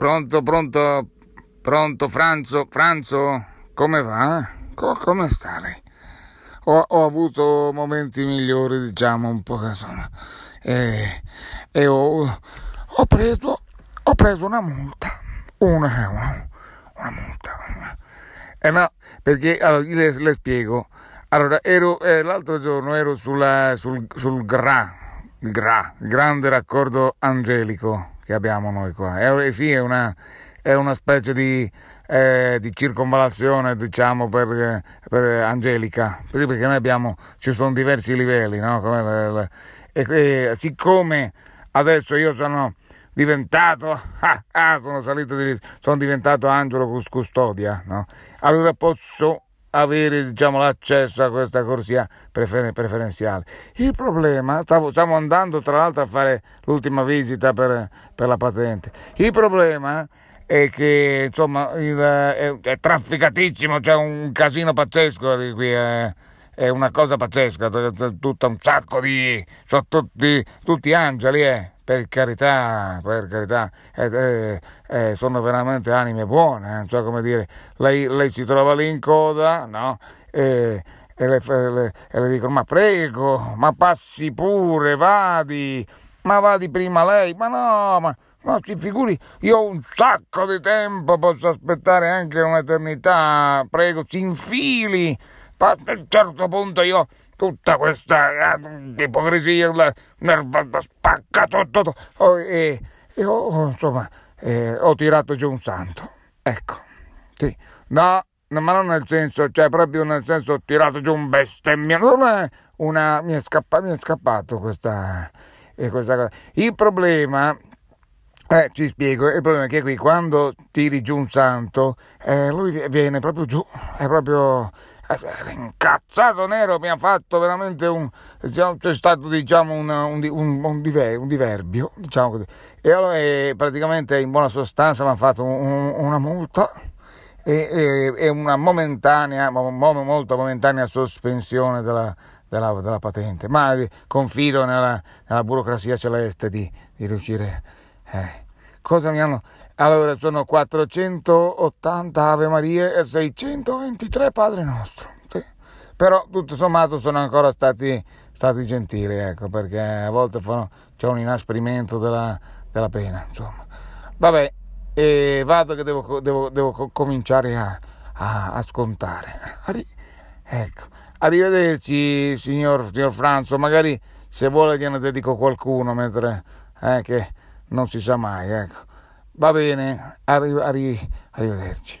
Pronto, pronto, pronto, Franzo, Franzo, come va? Co- come sta lei? Ho, ho, avuto momenti migliori, diciamo, un po' insomma, e, e ho, ho, preso, ho preso una multa, una, una, una multa. Eh no, perché allora, le, le spiego. Allora, ero, eh, l'altro giorno ero sulla, sul, sul GRA, il GRA, il grande raccordo angelico che abbiamo noi qua. È, sì, è una, è una specie di, eh, di circonvallazione, diciamo, per, per Angelica, perché noi abbiamo, ci sono diversi livelli, no? Le, le, e, e, siccome adesso io sono diventato, ah, ah, sono salito di, sono diventato angelo custodia, no? Allora posso avere diciamo, l'accesso a questa corsia prefer- preferenziale. Il problema, stavo, stiamo andando tra l'altro a fare l'ultima visita per, per la patente, il problema è che insomma il, è, è, trafficatissimo, c'è un casino pazzesco qui. È, è una cosa pazzesca, tutto un sacco di... sono tutti, tutti angeli, eh per carità, per carità, eh, eh, eh, sono veramente anime buone, non so come dire, lei, lei si trova lì in coda, no? E, e, le, le, le dicono, ma prego, ma passi pure, vadi, ma vadi prima lei, ma no, ma... Ma si figuri, io ho un sacco di tempo, posso aspettare anche un'eternità, prego, si infili. A un certo punto io tutta questa eh, ipocrisia, la nerva spacca tutto, oh, e, e oh, insomma, eh, ho tirato giù un santo. Ecco, sì. No, ma non nel senso, cioè proprio nel senso ho tirato giù un bestemmio, non è una, mi è, scappa, mi è scappato questa, eh, questa cosa. Il problema eh, ci spiego, il problema è che qui quando tiri giù un santo, eh, lui viene proprio giù, è proprio incazzato nero mi ha fatto veramente un c'è stato diciamo un, un, un, un diverbio diciamo così e allora e praticamente in buona sostanza mi ha fatto una multa e, e, e, una momentanea molto momentanea sospensione della, della, della patente ma confido nella, nella burocrazia celeste di, di riuscire eh. Cosa mi hanno allora sono 480 Ave Marie e 623 Padre Nostro. Sì. Però tutto sommato sono ancora stati, stati gentili, ecco, perché a volte fanno, c'è un inasprimento della, della pena. Insomma. Vabbè, e vado che devo, devo, devo cominciare a, a, a scontare. Arri- ecco. Arrivederci, signor, signor Franzo. Magari se vuole gliene dedico qualcuno, mentre eh, che non si sa mai. Ecco. Va bene, arri- arri- arrivederci.